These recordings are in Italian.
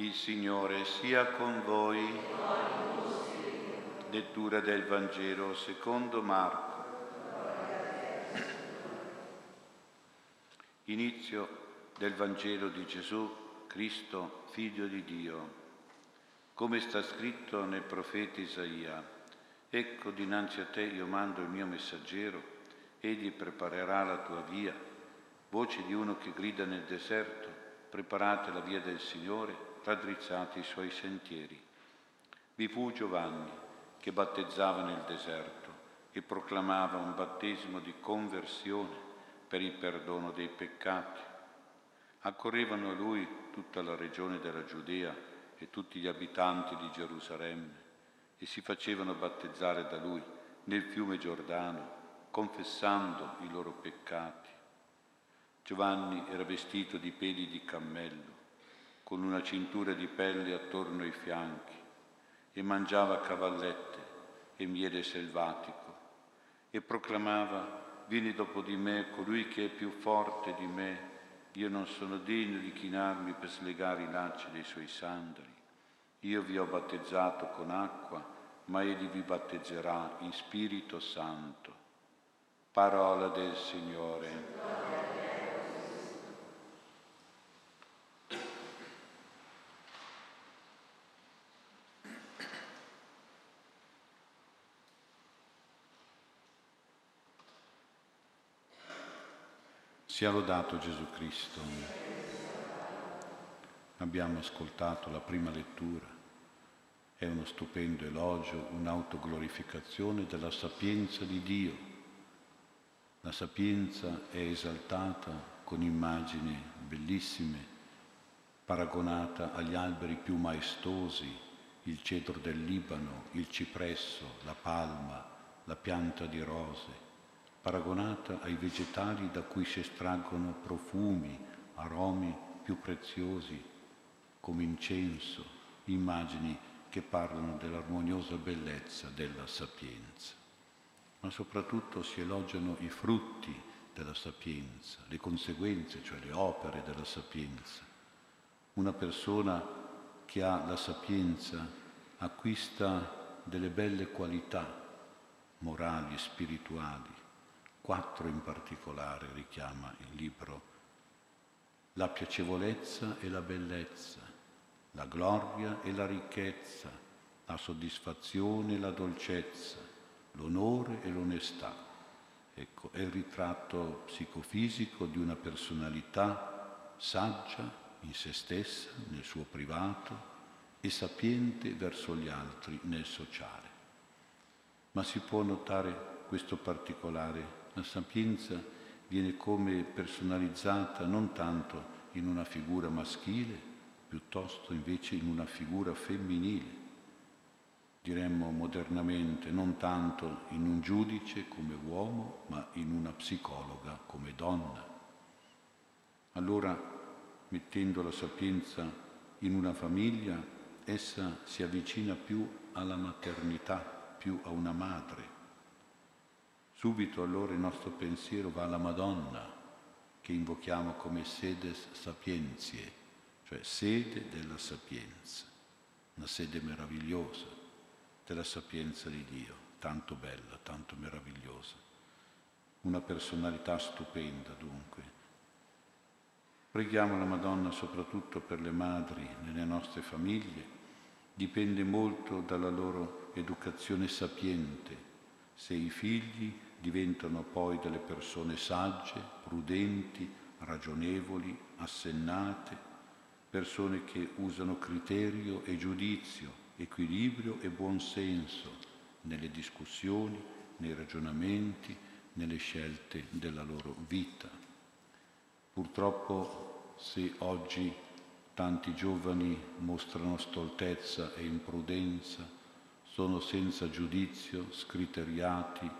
Il Signore sia con voi. Lettura del Vangelo secondo Marco. Inizio del Vangelo di Gesù Cristo, Figlio di Dio. Come sta scritto nel profeta Isaia, ecco dinanzi a te io mando il mio messaggero, egli preparerà la tua via, voce di uno che grida nel deserto, preparate la via del Signore, raddrizzati i suoi sentieri. Vi fu Giovanni che battezzava nel deserto e proclamava un battesimo di conversione per il perdono dei peccati. Accorrevano a lui tutta la regione della Giudea e tutti gli abitanti di Gerusalemme e si facevano battezzare da lui nel fiume Giordano, confessando i loro peccati. Giovanni era vestito di peli di cammello con una cintura di pelle attorno ai fianchi e mangiava cavallette e miele selvatico e proclamava, vieni dopo di me colui che è più forte di me, io non sono degno di chinarmi per slegare i lacci dei suoi sandali. Io vi ho battezzato con acqua, ma egli vi battezzerà in Spirito Santo. Parola del Signore. Sia lodato Gesù Cristo. Abbiamo ascoltato la prima lettura. È uno stupendo elogio, un'autoglorificazione della sapienza di Dio. La sapienza è esaltata con immagini bellissime, paragonata agli alberi più maestosi, il cedro del Libano, il cipresso, la palma, la pianta di rose paragonata ai vegetali da cui si estraggono profumi, aromi più preziosi, come incenso, immagini che parlano dell'armoniosa bellezza della sapienza. Ma soprattutto si elogiano i frutti della sapienza, le conseguenze, cioè le opere della sapienza. Una persona che ha la sapienza acquista delle belle qualità morali spirituali, quattro in particolare richiama il libro, la piacevolezza e la bellezza, la gloria e la ricchezza, la soddisfazione e la dolcezza, l'onore e l'onestà. Ecco, è il ritratto psicofisico di una personalità saggia in se stessa, nel suo privato, e sapiente verso gli altri nel sociale. Ma si può notare questo particolare la sapienza viene come personalizzata non tanto in una figura maschile, piuttosto invece in una figura femminile. Diremmo modernamente non tanto in un giudice come uomo, ma in una psicologa come donna. Allora, mettendo la sapienza in una famiglia, essa si avvicina più alla maternità, più a una madre Subito allora il nostro pensiero va alla Madonna, che invochiamo come sedes sapienzie, cioè sede della sapienza, una sede meravigliosa della sapienza di Dio, tanto bella, tanto meravigliosa. Una personalità stupenda dunque. Preghiamo la Madonna soprattutto per le madri nelle nostre famiglie, dipende molto dalla loro educazione sapiente, se i figli diventano poi delle persone sagge, prudenti, ragionevoli, assennate, persone che usano criterio e giudizio, equilibrio e buonsenso nelle discussioni, nei ragionamenti, nelle scelte della loro vita. Purtroppo se oggi tanti giovani mostrano stoltezza e imprudenza, sono senza giudizio, scriteriati,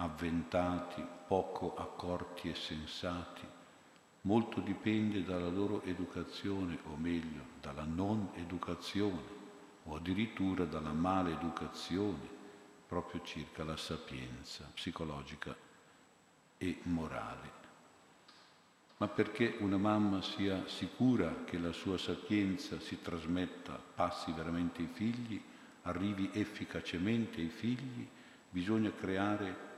avventati, poco accorti e sensati. Molto dipende dalla loro educazione, o meglio, dalla non educazione, o addirittura dalla maleducazione, proprio circa la sapienza psicologica e morale. ma perché una mamma sia sicura che la sua sapienza si trasmetta, passi veramente ai figli, arrivi efficacemente ai figli, bisogna creare,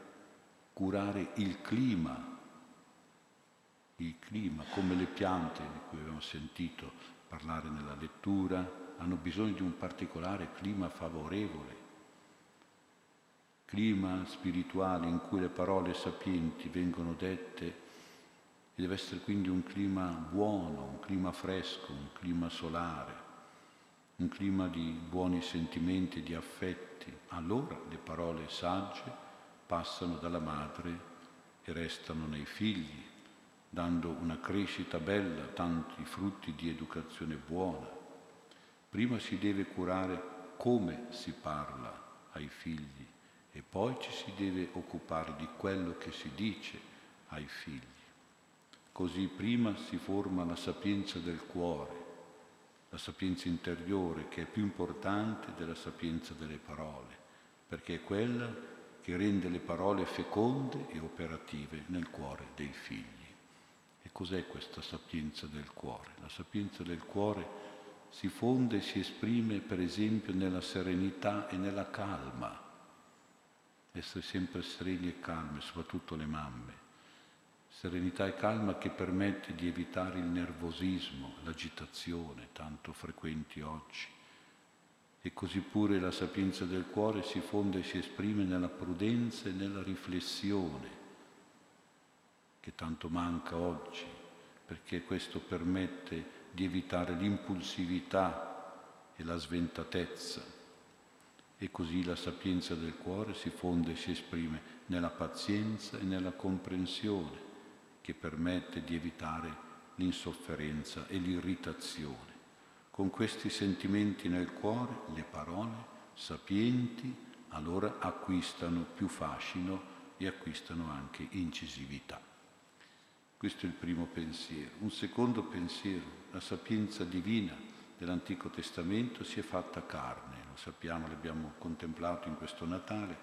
curare il clima, il clima, come le piante di cui abbiamo sentito parlare nella lettura, hanno bisogno di un particolare clima favorevole, clima spirituale in cui le parole sapienti vengono dette e deve essere quindi un clima buono, un clima fresco, un clima solare, un clima di buoni sentimenti, di affetti. Allora le parole sagge passano dalla madre e restano nei figli, dando una crescita bella, tanti frutti di educazione buona. Prima si deve curare come si parla ai figli e poi ci si deve occupare di quello che si dice ai figli. Così prima si forma la sapienza del cuore, la sapienza interiore che è più importante della sapienza delle parole, perché è quella che rende le parole feconde e operative nel cuore dei figli. E cos'è questa sapienza del cuore? La sapienza del cuore si fonde e si esprime per esempio nella serenità e nella calma, essere sempre sereni e calmi, soprattutto le mamme. Serenità e calma che permette di evitare il nervosismo, l'agitazione tanto frequenti oggi. E così pure la sapienza del cuore si fonde e si esprime nella prudenza e nella riflessione, che tanto manca oggi, perché questo permette di evitare l'impulsività e la sventatezza. E così la sapienza del cuore si fonde e si esprime nella pazienza e nella comprensione che permette di evitare l'insofferenza e l'irritazione. Con questi sentimenti nel cuore le parole sapienti allora acquistano più fascino e acquistano anche incisività. Questo è il primo pensiero. Un secondo pensiero, la sapienza divina dell'Antico Testamento si è fatta carne, lo sappiamo, l'abbiamo contemplato in questo Natale,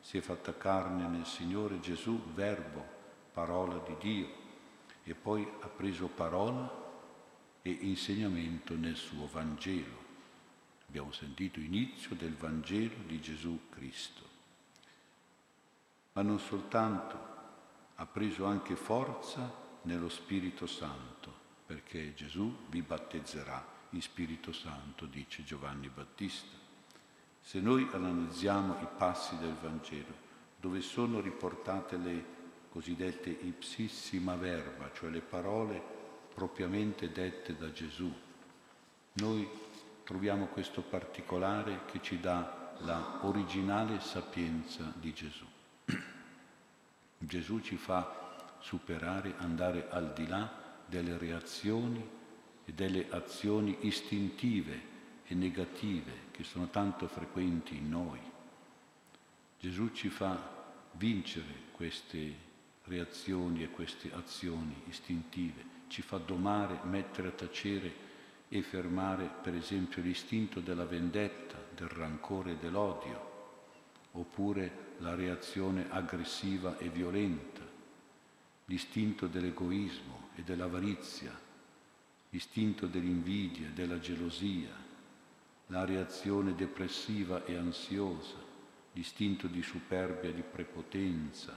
si è fatta carne nel Signore Gesù, verbo, parola di Dio, e poi ha preso parola e insegnamento nel suo Vangelo. Abbiamo sentito inizio del Vangelo di Gesù Cristo. Ma non soltanto, ha preso anche forza nello Spirito Santo perché Gesù vi battezzerà in Spirito Santo, dice Giovanni Battista. Se noi analizziamo i passi del Vangelo, dove sono riportate le cosiddette ipsissima verba, cioè le parole propriamente dette da Gesù, noi troviamo questo particolare che ci dà la originale sapienza di Gesù. Gesù ci fa superare, andare al di là delle reazioni e delle azioni istintive e negative che sono tanto frequenti in noi. Gesù ci fa vincere queste reazioni e queste azioni istintive, ci fa domare, mettere a tacere e fermare per esempio l'istinto della vendetta, del rancore e dell'odio, oppure la reazione aggressiva e violenta, l'istinto dell'egoismo, e dell'avarizia, l'istinto dell'invidia e della gelosia, la reazione depressiva e ansiosa, l'istinto di superbia e di prepotenza,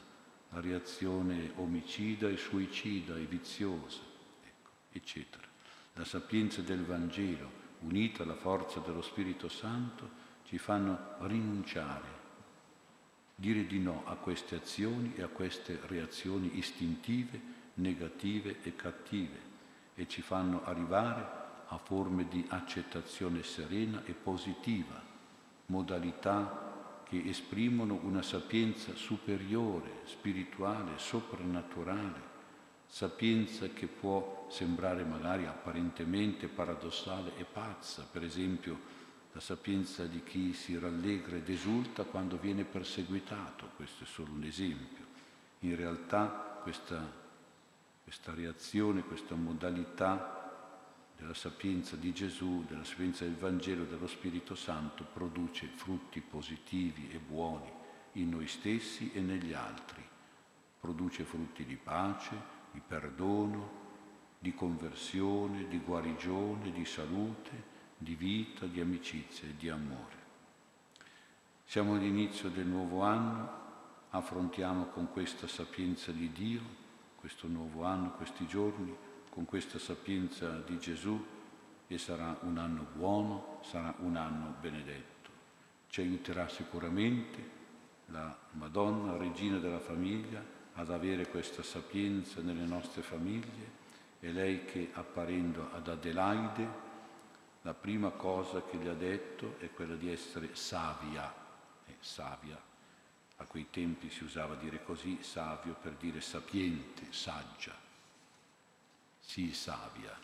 la reazione omicida e suicida e viziosa, eccetera. La sapienza del Vangelo, unita alla forza dello Spirito Santo, ci fanno rinunciare, dire di no a queste azioni e a queste reazioni istintive negative e cattive e ci fanno arrivare a forme di accettazione serena e positiva, modalità che esprimono una sapienza superiore, spirituale, soprannaturale, sapienza che può sembrare magari apparentemente paradossale e pazza, per esempio la sapienza di chi si rallegra ed esulta quando viene perseguitato, questo è solo un esempio. In realtà questa questa reazione, questa modalità della sapienza di Gesù, della sapienza del Vangelo, dello Spirito Santo, produce frutti positivi e buoni in noi stessi e negli altri. Produce frutti di pace, di perdono, di conversione, di guarigione, di salute, di vita, di amicizia e di amore. Siamo all'inizio del nuovo anno, affrontiamo con questa sapienza di Dio, questo nuovo anno, questi giorni, con questa sapienza di Gesù e sarà un anno buono, sarà un anno benedetto. Ci aiuterà sicuramente la Madonna, Regina della famiglia, ad avere questa sapienza nelle nostre famiglie e lei che apparendo ad Adelaide, la prima cosa che gli ha detto è quella di essere savia savia. A quei tempi si usava dire così, savio, per dire sapiente, saggia. Sii savia.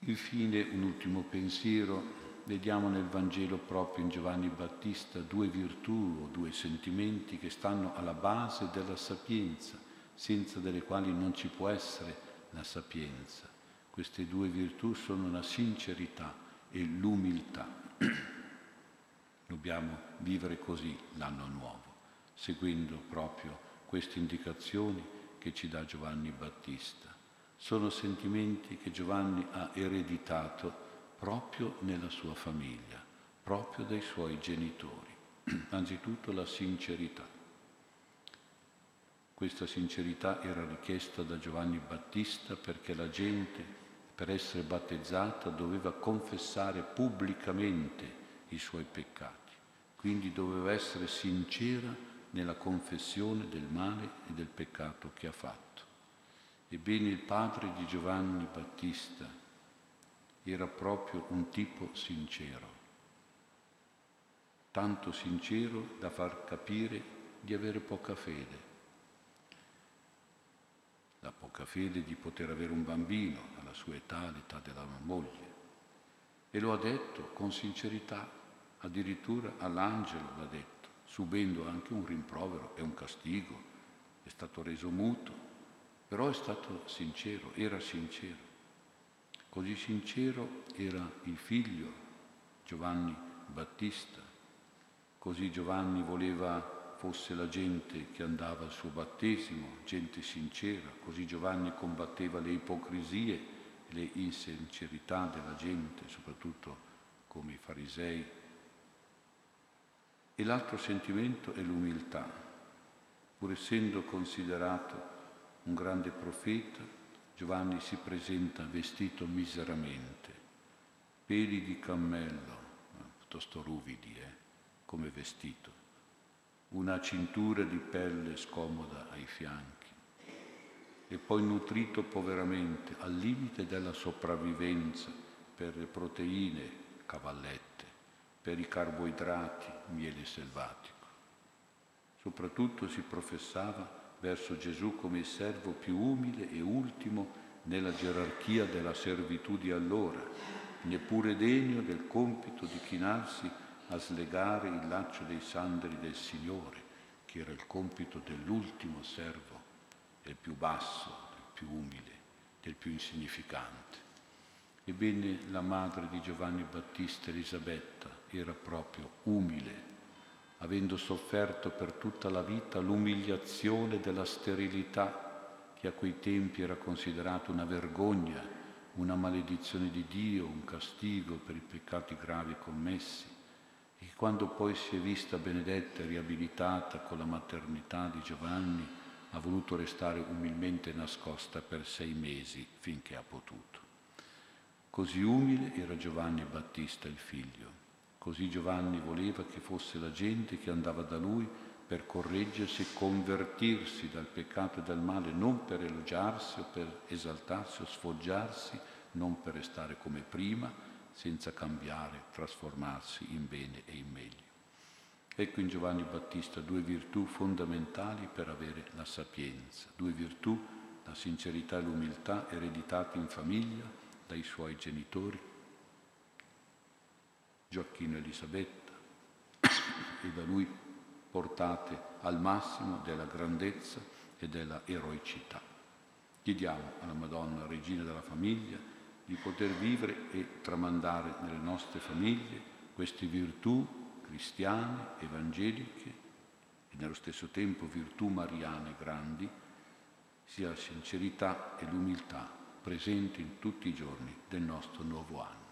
Infine un ultimo pensiero. Vediamo nel Vangelo proprio in Giovanni Battista due virtù o due sentimenti che stanno alla base della sapienza, senza delle quali non ci può essere la sapienza. Queste due virtù sono la sincerità e l'umiltà. Dobbiamo vivere così l'anno nuovo, seguendo proprio queste indicazioni che ci dà Giovanni Battista. Sono sentimenti che Giovanni ha ereditato proprio nella sua famiglia, proprio dai suoi genitori. Anzitutto la sincerità. Questa sincerità era richiesta da Giovanni Battista perché la gente, per essere battezzata, doveva confessare pubblicamente i suoi peccati. Quindi doveva essere sincera nella confessione del male e del peccato che ha fatto. Ebbene il padre di Giovanni Battista era proprio un tipo sincero, tanto sincero da far capire di avere poca fede. La poca fede di poter avere un bambino alla sua età, l'età della moglie. E lo ha detto con sincerità, addirittura all'angelo l'ha detto, subendo anche un rimprovero e un castigo, è stato reso muto, però è stato sincero, era sincero. Così sincero era il figlio Giovanni Battista, così Giovanni voleva fosse la gente che andava al suo battesimo, gente sincera, così Giovanni combatteva le ipocrisie le insincerità della gente, soprattutto come i farisei. E l'altro sentimento è l'umiltà. Pur essendo considerato un grande profeta, Giovanni si presenta vestito miseramente, peli di cammello, piuttosto ruvidi eh, come vestito, una cintura di pelle scomoda ai fianchi e poi nutrito poveramente al limite della sopravvivenza per le proteine, cavallette per i carboidrati, miele selvatico. Soprattutto si professava verso Gesù come il servo più umile e ultimo nella gerarchia della servitù di allora, neppure degno del compito di chinarsi a slegare il laccio dei sandali del Signore, che era il compito dell'ultimo servo, del più basso, del più umile, del più insignificante. Ebbene, la madre di Giovanni Battista Elisabetta era proprio umile, avendo sofferto per tutta la vita l'umiliazione della sterilità che a quei tempi era considerata una vergogna, una maledizione di Dio, un castigo per i peccati gravi commessi, e quando poi si è vista benedetta e riabilitata con la maternità di Giovanni, ha voluto restare umilmente nascosta per sei mesi finché ha potuto. Così umile era Giovanni Battista il figlio. Così Giovanni voleva che fosse la gente che andava da lui per correggersi e convertirsi dal peccato e dal male, non per elogiarsi o per esaltarsi o sfoggiarsi, non per restare come prima, senza cambiare, trasformarsi in bene e in meglio. Ecco in Giovanni Battista due virtù fondamentali per avere la sapienza, due virtù, la sincerità e l'umiltà ereditate in famiglia, dai suoi genitori, Gioacchino Elisabetta, e da lui portate al massimo della grandezza e della eroicità. Chiediamo alla Madonna, Regina della famiglia, di poter vivere e tramandare nelle nostre famiglie queste virtù cristiane, evangeliche e nello stesso tempo virtù mariane grandi, sia la sincerità e l'umiltà presenti in tutti i giorni del nostro nuovo anno.